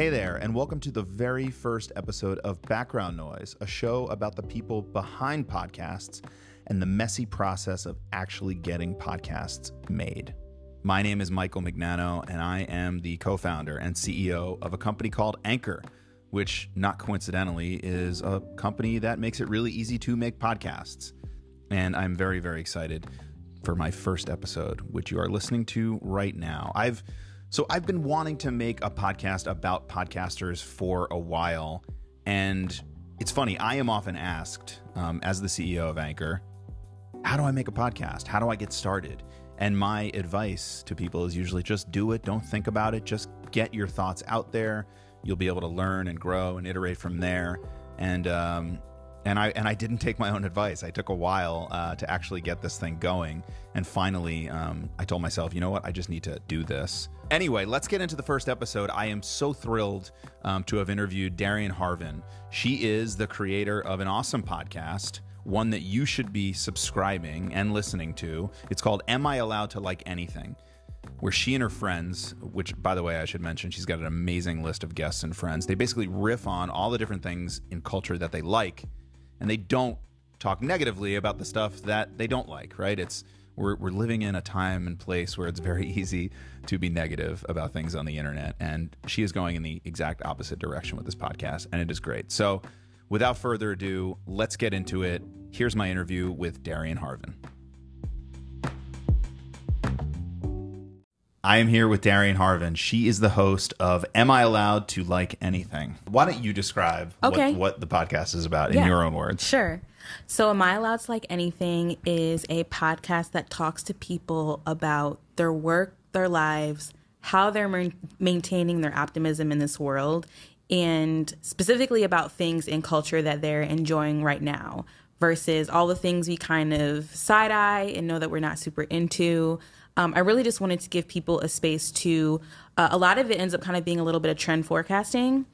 Hey there, and welcome to the very first episode of Background Noise, a show about the people behind podcasts and the messy process of actually getting podcasts made. My name is Michael Mignano, and I am the co founder and CEO of a company called Anchor, which, not coincidentally, is a company that makes it really easy to make podcasts. And I'm very, very excited for my first episode, which you are listening to right now. I've so I've been wanting to make a podcast about podcasters for a while, and it's funny. I am often asked, um, as the CEO of Anchor, how do I make a podcast? How do I get started? And my advice to people is usually just do it. Don't think about it. Just get your thoughts out there. You'll be able to learn and grow and iterate from there. And um, and I and I didn't take my own advice. I took a while uh, to actually get this thing going, and finally, um, I told myself, you know what, I just need to do this. Anyway, let's get into the first episode. I am so thrilled um, to have interviewed Darian Harvin. She is the creator of an awesome podcast, one that you should be subscribing and listening to. It's called "Am I Allowed to Like Anything." where she and her friends, which by the way I should mention, she's got an amazing list of guests and friends. They basically riff on all the different things in culture that they like and they don't talk negatively about the stuff that they don't like, right? It's we're, we're living in a time and place where it's very easy to be negative about things on the internet. And she is going in the exact opposite direction with this podcast, and it is great. So, without further ado, let's get into it. Here's my interview with Darian Harvin. I am here with Darian Harvin. She is the host of Am I Allowed to Like Anything? Why don't you describe okay. what, what the podcast is about yeah, in your own words? Sure. So, Am I Allowed to Like Anything is a podcast that talks to people about their work, their lives, how they're maintaining their optimism in this world, and specifically about things in culture that they're enjoying right now versus all the things we kind of side eye and know that we're not super into um, I really just wanted to give people a space to. Uh, a lot of it ends up kind of being a little bit of trend forecasting.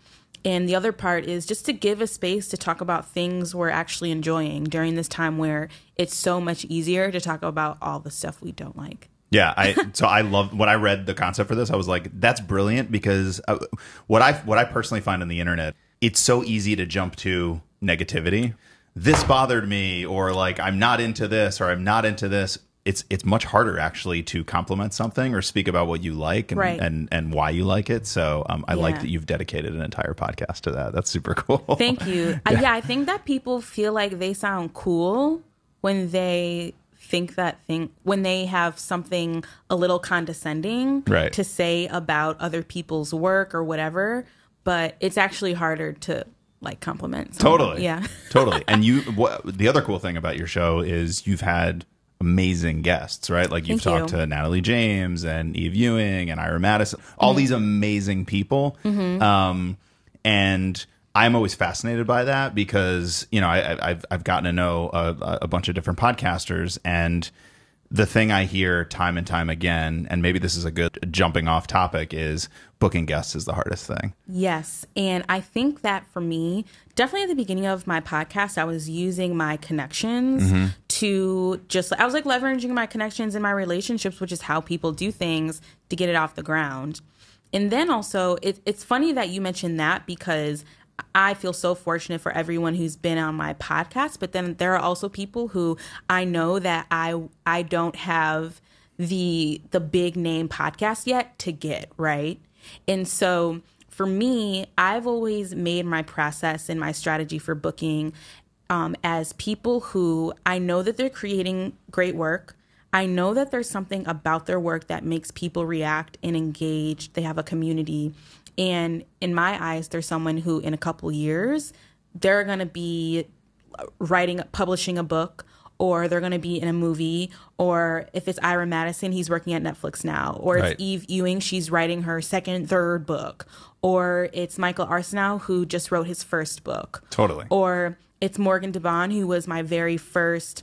And the other part is just to give a space to talk about things we're actually enjoying during this time where it's so much easier to talk about all the stuff we don't like. Yeah, I so I love when I read the concept for this. I was like, that's brilliant because uh, what I what I personally find on the internet, it's so easy to jump to negativity. This bothered me, or like I'm not into this, or I'm not into this it's it's much harder actually to compliment something or speak about what you like and right. and, and why you like it. So um, I yeah. like that you've dedicated an entire podcast to that. That's super cool. Thank you. yeah. Uh, yeah, I think that people feel like they sound cool when they think that thing when they have something a little condescending right. to say about other people's work or whatever. But it's actually harder to like compliment. Totally. Yeah. totally. And you, what, the other cool thing about your show is you've had amazing guests, right? Like you've Thank talked you. to Natalie James and Eve Ewing and Ira Madison, all mm-hmm. these amazing people. Mm-hmm. Um, and I'm always fascinated by that because you know I, have I've gotten to know a, a bunch of different podcasters and the thing I hear time and time again, and maybe this is a good jumping off topic, is booking guests is the hardest thing. Yes. And I think that for me, definitely at the beginning of my podcast, I was using my connections mm-hmm. To just, I was like leveraging my connections and my relationships, which is how people do things to get it off the ground. And then also, it, it's funny that you mentioned that because I feel so fortunate for everyone who's been on my podcast, but then there are also people who I know that I I don't have the the big name podcast yet to get, right? And so for me, I've always made my process and my strategy for booking um, as people who I know that they're creating great work. I know that there's something about their work that makes people react and engage. They have a community. And in my eyes, there's someone who, in a couple years, they're going to be writing, publishing a book, or they're going to be in a movie, or if it's Ira Madison, he's working at Netflix now, or right. it's Eve Ewing, she's writing her second, third book, or it's Michael Arceneaux who just wrote his first book. Totally. Or it's Morgan DeBaun, who was my very first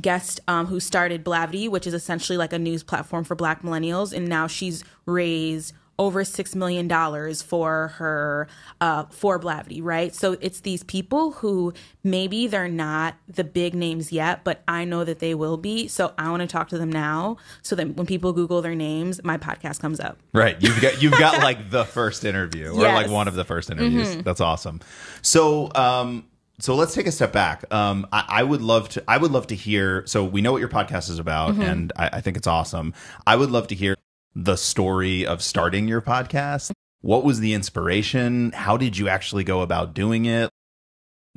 guest um, who started Blavity, which is essentially like a news platform for black millennials. And now she's raised over six million dollars for her uh, for Blavity, right? So it's these people who maybe they're not the big names yet, but I know that they will be. So I want to talk to them now, so that when people Google their names, my podcast comes up. Right. You've got you've got like the first interview or Yes. like one of the first interviews. That's awesome. So um so let's take a step back. Um, I, I would love to. I would love to hear. So we know what your podcast is about, and I, I think it's awesome. I would love to hear the story of starting your podcast. What was the inspiration? How did you actually go about doing it?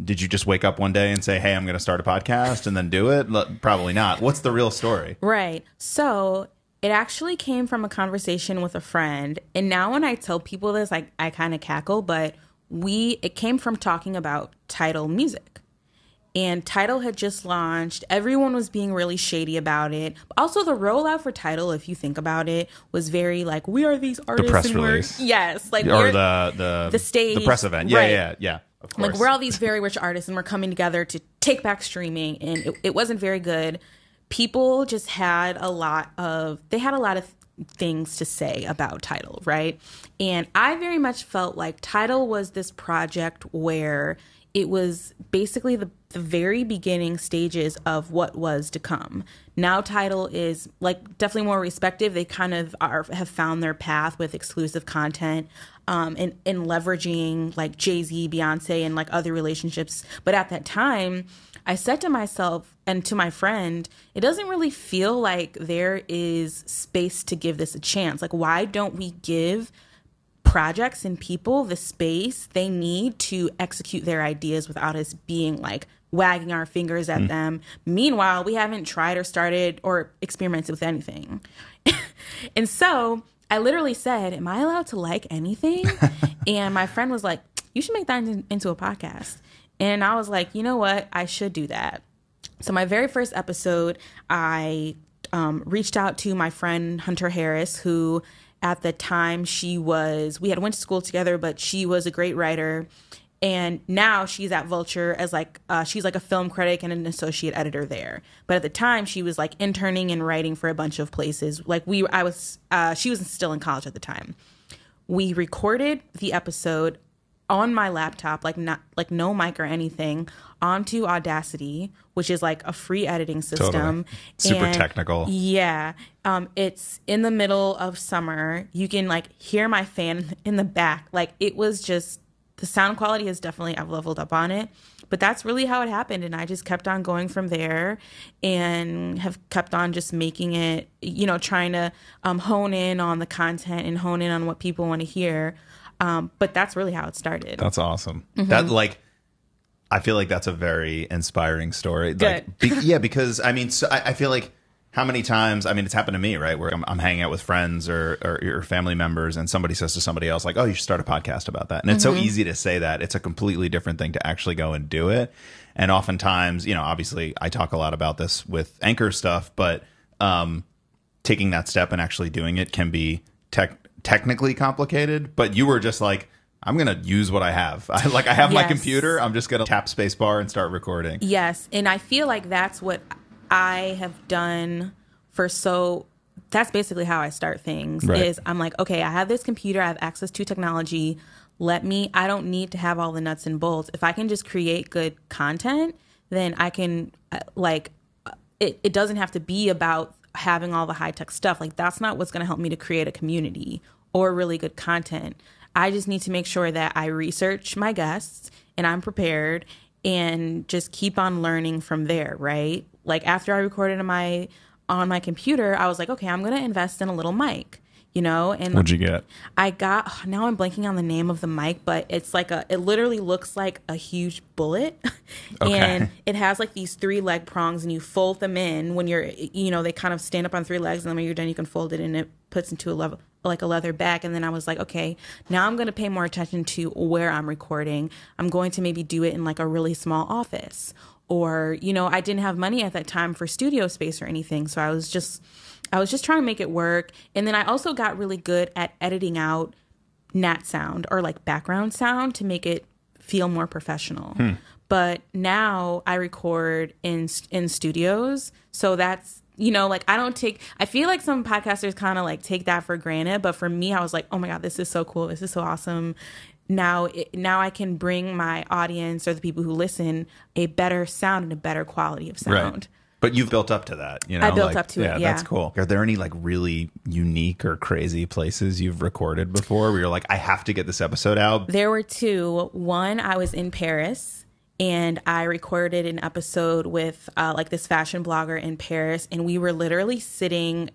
Did you just wake up one day and say, "Hey, I'm going to start a podcast," and then do it? Probably not. What's the real story? Right. So it actually came from a conversation with a friend. And now when I tell people this, I, I kind of cackle, but we, it came from talking about Tidal music. And Tidal had just launched. Everyone was being really shady about it. Also, the rollout for Tidal, if you think about it, was very like, we are these artists. the press and we're-" release. Yes. Like, Or we're- the the The stage, the press event? Yeah, right. yeah, yeah. Of course. like we're all these very rich artists and we're coming together to take back streaming and it, it wasn't very good people just had a lot of they had a lot of things to say about Tidal right? And i very much felt like Tidal was this project where it was basically the, the very beginning stages of what was to come now Tidal is like definitely more respective they kind of are have found their path with exclusive content um, and, and leveraging like Jay Z, Beyonce, and like other relationships. But at that time, I said to myself and to my friend, it doesn't really feel like there is space to give this a chance. Like, why don't we give projects and people the space they need to execute their ideas without us being like wagging our fingers at them. Meanwhile, we haven't tried or started or experimented with anything. and so I literally said, Am I allowed to like anything? and my friend was like, You should make that in- into a podcast. And I was like, You know what? I should do that. So my very first episode, I um, reached out to my friend Hunter Harris, who at the time she was we had went to school together, but she was a great writer, and now she's at Vulture as like uh, she's like a film critic and an associate editor there. But at the time, she was like interning and writing for a bunch of places. Like we, I was, uh, she was still in college at the time. We recorded the episode on my laptop, like not like no mic or anything, onto Audacity, which is like a free editing system. Super And technical. Yeah. Um, it's in the middle of summer. You can like hear my fan in the back. Like it was just the sound quality is definitely I've leveled up on it. But that's really how it happened. And I just kept on going from there and have kept on just making it, you know, trying to um, hone in on the content and hone in on what people want to hear. Um, but that's really how it started. That's awesome. Mm-hmm. That like, I feel like that's a very inspiring story. Like, Good. be, yeah, because I mean, so I, I feel like how many times? I mean, it's happened to me, right? Where I'm, I'm hanging out with friends or, or your family members, and somebody says to somebody else, like, "Oh, you should start a podcast about that." And it's Mm-hmm. so easy to say that. It's a completely different thing to actually go and do it. And oftentimes, you know, obviously, I talk a lot about this with anchor stuff, but um, taking that step and actually doing it can be tech technically complicated. But you were just like, I'm gonna use what I have. I, like I have my computer. I'm just gonna tap spacebar and start recording. Yes, and I feel like that's what I have done for so that's basically how I start things Right. is I'm like, okay, I have this computer, I have access to technology. Let me I don't need to have all the nuts and bolts. If I can just create good content, then I can uh, like uh, it it doesn't have to be about having all the high tech stuff. Like that's not what's going to help me to create a community or really good content. I just need to make sure that I research my guests and I'm prepared and just keep on learning from there, right? Like after I recorded on my on my computer, I was like, okay, I'm to invest in a little mic, you know? And What'd you get? I got oh, now I'm blanking on the name of the mic, but it's like a it literally looks like a huge bullet. and it has like these three leg prongs and you fold them in when you're you know, they kind of stand up on three legs and then when you're done you can fold it and it puts into a level like a leather bag and then I was like, okay, now I'm going to pay more attention to where I'm recording. I'm going to maybe do it in like a really small office or you know, I didn't have money at that time for studio space or anything, so I was just I was just trying to make it work. And then I also got really good at editing out nat sound or like background sound to make it feel more professional. Hmm. But now I record in in studios, so that's you know, like I don't take I feel like some podcasters kind of like take that for granted, but for me I was like, "Oh my god, this is so cool. This is so awesome." Now it, now I can bring my audience or the people who listen a better sound and a better quality of sound. Right. But you've built up to that, you know. I built like- up to it, yeah. that's cool. Are there any like really unique or crazy places you've recorded before where you're like, I have to get this episode out? There were two. One, I was in Paris and I recorded an episode with uh, like this fashion blogger in Paris, and we were literally sitting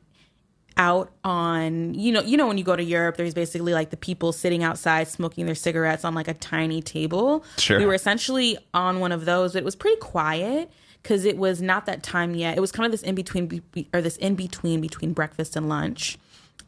out on you know you know when you go to Europe there's basically like the people sitting outside smoking their cigarettes on like a tiny table. Sure. We were essentially on one of those, it was pretty quiet because it was not that time yet. It was kind of this in between be- or this in between between breakfast and lunch.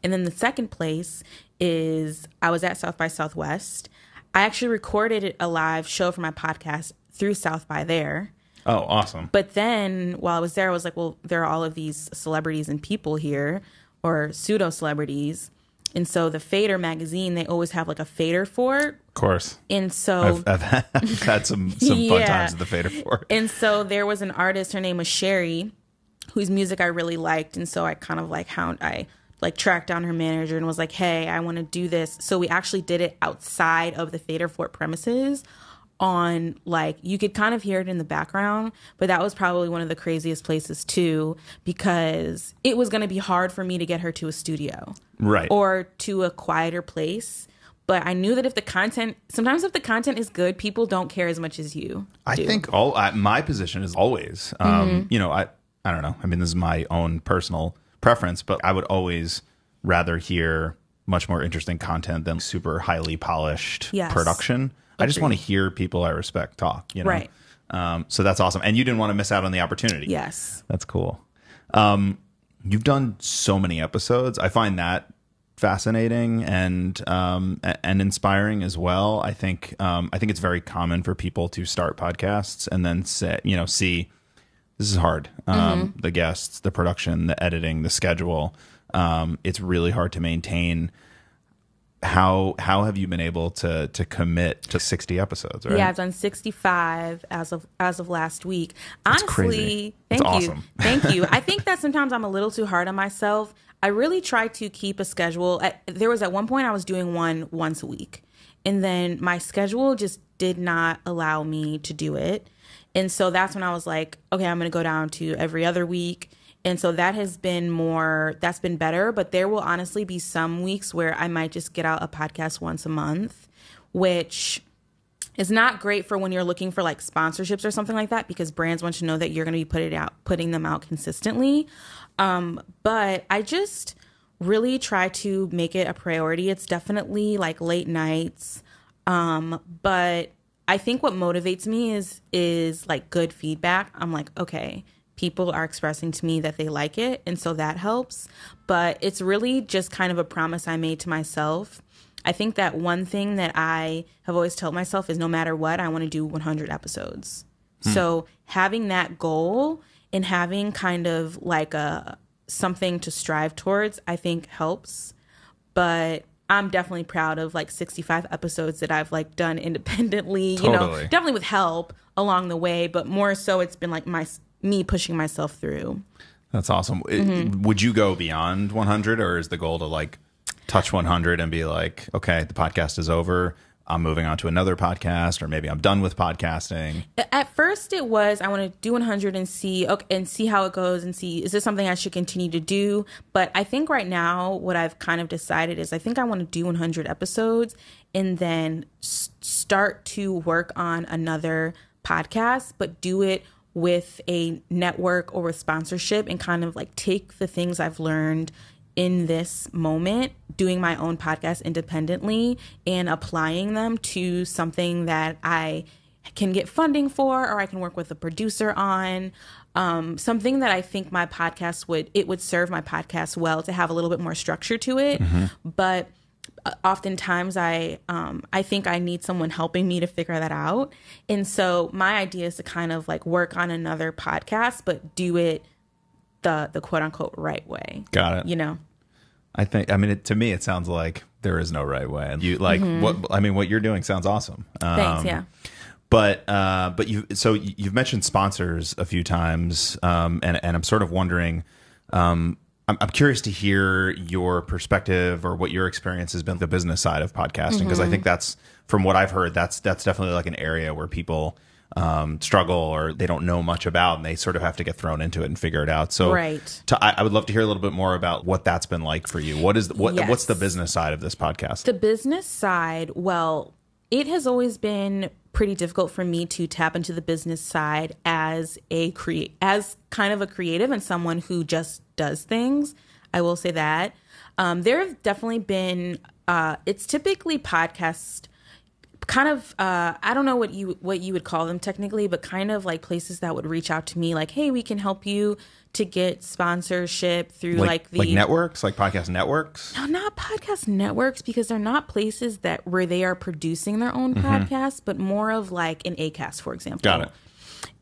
And then the second place is I was at South by Southwest. I actually recorded a live show for my podcast through South by there. Oh, awesome. But then while I was there, I was like, well, there are all of these celebrities and people here, or pseudo celebrities. And so the Fader magazine, they always have like a Fader fort. Of course. And so I've, I've, had, I've had some, some fun times at the Fader Fort. And so there was an artist, her name was Sherry, whose music I really liked. And so I kind of like hound I like tracked down her manager and was like, Hey, I want to do this. So we actually did it outside of the Fader Fort premises on like you could kind of hear it in the background, but that was probably one of the craziest places too, because it was gonna be hard for me to get her to a studio Right. or to a quieter place. But I knew that if the content, sometimes if the content is good, people don't care as much as you. I do. think all I, my position is always, um, you know, I I don't know. I mean, this is my own personal preference, but I would always rather hear much more interesting content than super highly polished Yes. production. I just want to hear people I respect talk. You know, Right. Um, so that's awesome, and you didn't want to miss out on the opportunity. Yes. That's cool. Um, you've done so many episodes. I find that fascinating and um, and inspiring as well. I think um, I think it's very common for people to start podcasts and then say, you know, see this is hard. Um, The guests, the production, the editing, the schedule. Um, it's really hard to maintain. How how have you been able to to commit to sixty episodes? Right? Yeah, I've done 65 as of as of last week. Honestly, crazy. thank It's you. awesome. Thank you. I think that sometimes I'm a little too hard on myself. I really try to keep a schedule. At, there was at one point I was doing one once a week. And then my schedule just did not allow me to do it. And so that's when I was like, okay, I'm going to go down to every other week. And so that has been more, that's been better. But there will honestly be some weeks where I might just get out a podcast once a month, which is not great for when you're looking for like sponsorships or something like that because brands want to know that you're going to be putting out putting them out consistently um but i just really try to make it a priority it's definitely like late nights um but i think what motivates me is is like good feedback i'm like okay people are expressing to me that they like it and so that helps but it's really just kind of a promise i made to myself I think that one thing that I have always told myself is no matter what, I want to do 100 episodes. Hmm. So having that goal and having kind of like a something to strive towards, I think helps. But I'm definitely proud of like 65 episodes that I've like done independently, you know, definitely with help along the way, but more so it's been like my me pushing myself through. That's awesome. Mm-hmm. Would you go beyond 100 or is the goal to like touch 100 and be like, okay, the podcast is over. I'm moving on to another podcast or maybe I'm done with podcasting. At first, it was I want to do 100 and see okay, and see how it goes and see is this something I should continue to do. But I think right now, what I've kind of decided is I think I want to do 100 episodes and then start to work on another podcast, but do it with a network or with sponsorship and kind of like take the things I've learned in this moment doing my own podcast independently and applying them to something that I can get funding for or I can work with a producer on um, something that I think my podcast would it would serve my podcast well to have a little bit more structure to it. But uh, oftentimes I um, I think I need someone helping me to figure that out. And so my idea is to kind of like work on another podcast but do it the the quote unquote right way Got it. you know I think, I mean, it, to me, it sounds like there is no right way. And you like what, I mean, what you're doing sounds awesome. Um, Mm-hmm. Thanks, yeah. But, uh, but you, so you- you've mentioned sponsors a few times. Um, and, and I'm sort of wondering, Um, I'm, I'm curious to hear your perspective or what your experience has been the business side of podcasting because I think that's from what I've heard that's that's definitely like an area where people um, struggle or they don't know much about and they sort of have to get thrown into it and figure it out. So Right. to, I, I would love to hear a little bit more about what that's been like for you. What is what Yes. what's the business side of this podcast? The business side, well, it has always been pretty difficult for me to tap into the business side as a create as kind of a creative and someone who just does things. I will say that. Um, there have definitely been uh, it's typically podcast kind of uh, I don't know what you what you would call them technically, but kind of like places that would reach out to me like, "Hey, we can help you to get sponsorship through like, like, the like networks, like podcast networks. no, not podcast networks because they're not places that where they are producing their own podcasts, but more of like an ACAST, for example. Got it.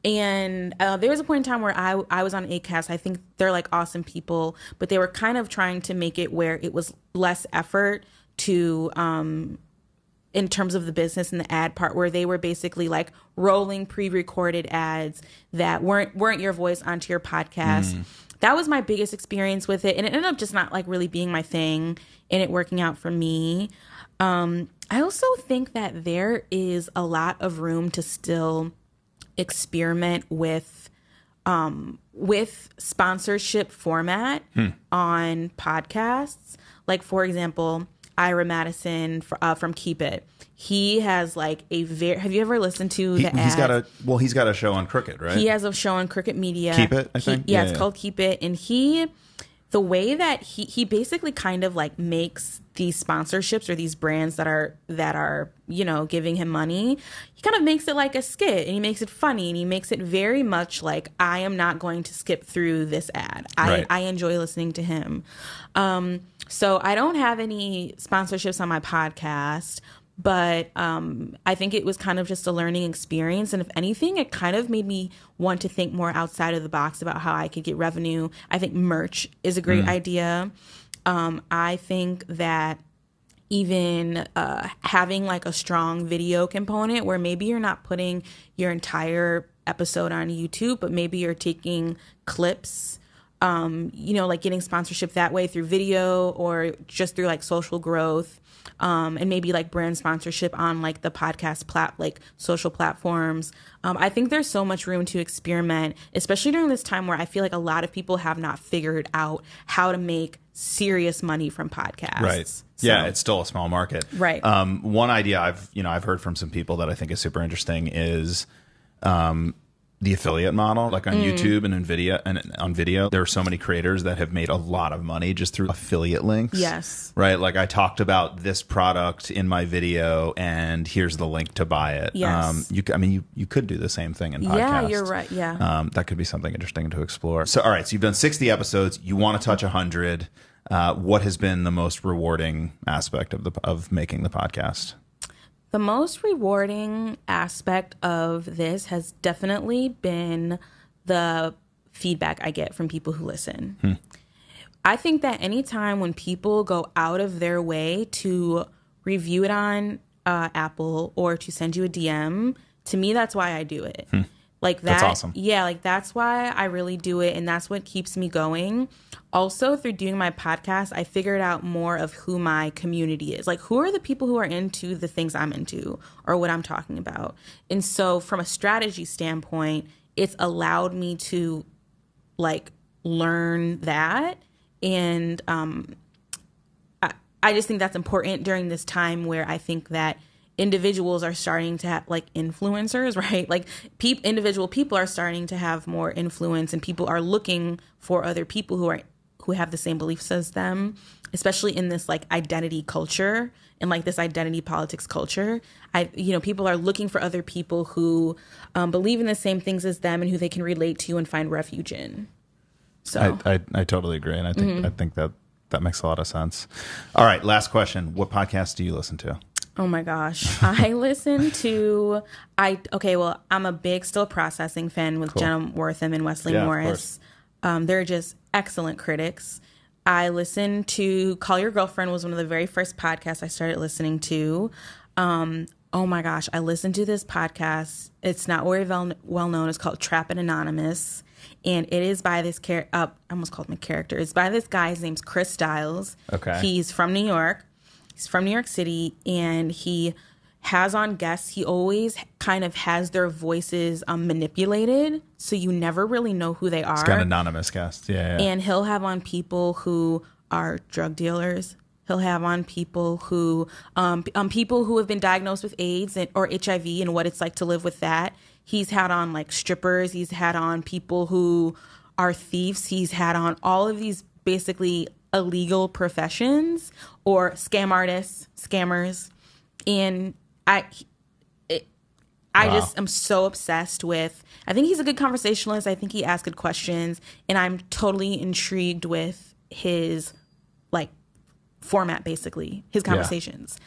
And uh, there was a point in time where I I was on ACAST. I think they're like awesome people, but they were kind of trying to make it where it was less effort to um in terms of the business and the ad part where they were basically like rolling pre-recorded ads that weren't weren't your voice onto your podcast. That was my biggest experience with it and it ended up just not like really being my thing and it working out for me. Um I also think that there is a lot of room to still experiment with um with sponsorship format on podcasts like for example ira madison fr- uh, from keep it he has like a very have you ever listened to He, the ad? got a well, he's got a show on Crooked, right? he has a show on Crooked Media Keep It, I He- yeah, Yeah, it's yeah. called keep it and he the way that he he basically kind of like makes these sponsorships or these brands that are that are you know giving him money he kind of makes it like a skit and he makes it funny and he makes it very much like i am not going to skip through this ad i Right. i enjoy listening to him um so i don't have any sponsorships on my podcast but um, I think it was kind of just a learning experience. And if anything, it kind of made me want to think more outside of the box about how I could get revenue. I think merch is a great idea. Um, I think that even uh, having like a strong video component where maybe you're not putting your entire episode on YouTube, but maybe you're taking clips um, you know, like getting sponsorship that way through video or just through like social growth. Um, and maybe like brand sponsorship on like the podcast plat like social platforms. Um, I think there's so much room to experiment, especially during this time where I feel like a lot of people have not figured out how to make serious money from podcasts. Right. So- yeah, it's still a small market. Right. Um, one idea I've you know I've heard from some people that I think is super interesting is um, the affiliate model, like on Mm. YouTube and Nvidia and on video. There are so many creators that have made a lot of money just through affiliate links. Yes. Right. Like I talked about this product in my video, and here's the link to buy it. Yes. Um, you, I mean, you you could do the same thing in podcasts. Yeah, you're right. Yeah. Um, that could be something interesting to explore. So, all right, so you've done 60 episodes. You want to touch 100. Uh, what has been the most rewarding aspect of the of making the podcast? The most rewarding aspect of this has definitely been the feedback I get from people who listen. I think that anytime when people go out of their way to review it on uh, Apple or to send you a DM, to me, that's why I do it. Like that, That's awesome. yeah, like that's why I really do it, and that's what keeps me going. Also, through doing my podcast, I figured out more of who my community is. Like, who are the people who are into the things I'm into or what I'm talking about? And so, from a strategy standpoint, it's allowed me to like learn that and um I, I just think that's important during this time where I think that individuals are starting to have like influencers, right? Like peop, individual people are starting to have more influence and people are looking for other people who are who have the same beliefs as them, especially in this like identity culture and like this identity politics culture. I you know, people are looking for other people who um, believe in the same things as them and who they can relate to and find refuge in. So I, I I totally agree, and I think I think that that makes a lot of sense. All right, last question: What podcast do you listen to? Oh my gosh. I listen to I okay, well, I'm a big still processing fan with Jenna Wortham and Wesley Yeah, Morris. Um, they're just excellent critics. I listened to Call Your Girlfriend was one of the very first podcasts I started listening to. Um, oh my gosh, I listened to this podcast. It's not very well, well known. It's called Trap and Anonymous. and it is by this character. Uh, I almost called him a character. It's by this guy. His name's Chris Styles. Okay. He's from New York. He's from New York City, and he has on guests. He always kind of has their voices um, manipulated, so you never really know who they are. It's got anonymous guests. Yeah, yeah. And he'll have on people who are drug dealers. He'll have on people who, um, um, people who have been diagnosed with AIDS and, or HIV and what it's like to live with that. He's had on like strippers. He's had on people who are thieves. He's had on all of these basically illegal professions or scam artists, scammers, and I. It, I Wow. just am so obsessed with. I think he's a good conversationalist. I think he asks good questions, and I'm totally intrigued with his like format, basically his conversations.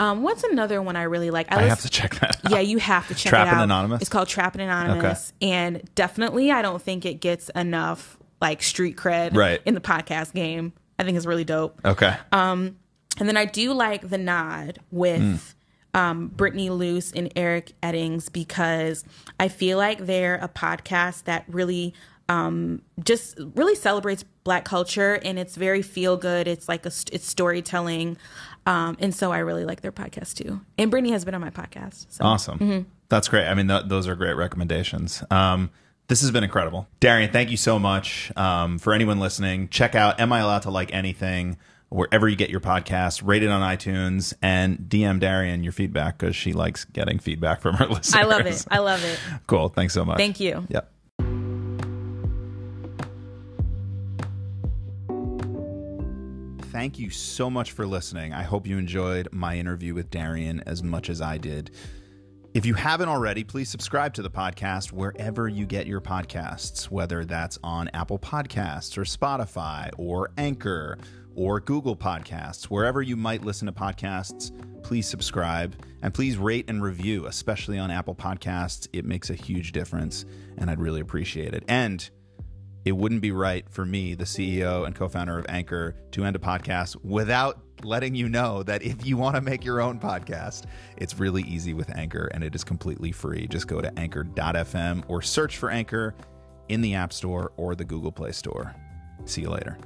Um, what's another one I really like? I lis- have to check that out. yeah, you have to check Trappin' it out. Anonymous? It's called Trapping Anonymous, and definitely, I don't think it gets enough like street cred Right. in the podcast game. I think it's really dope. Okay. Um, And then I do like the nod with um, Brittany Luce and Eric Eddings because I feel like they're a podcast that really um, just really celebrates Black culture and it's very feel good. It's like a it's storytelling, um, and so I really like their podcast too. And Brittany has been on my podcast. So. Awesome. Mm-hmm. That's great. I mean, th- those are great recommendations. Um, this has been incredible. Darian, thank you so much. Um, for anyone listening, check out Am I Allowed to Like Anything wherever you get your podcast, rate it on iTunes, and DM Darian your feedback because she likes getting feedback from her listeners. I love it. I love it. cool. Thanks so much. Thank you. Yep. Thank you so much for listening. I hope you enjoyed my interview with Darian as much as I did. If you haven't already, please subscribe to the podcast wherever you get your podcasts, whether that's on Apple Podcasts or Spotify or Anchor or Google Podcasts, wherever you might listen to podcasts, please subscribe and please rate and review, especially on Apple Podcasts. It makes a huge difference and I'd really appreciate it. And it wouldn't be right for me, the CEO and co founder of Anchor, to end a podcast without letting you know that if you want to make your own podcast, it's really easy with Anchor and it is completely free. Just go to anchor.fm or search for Anchor in the App Store or the Google Play Store. See you later.